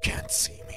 can't see.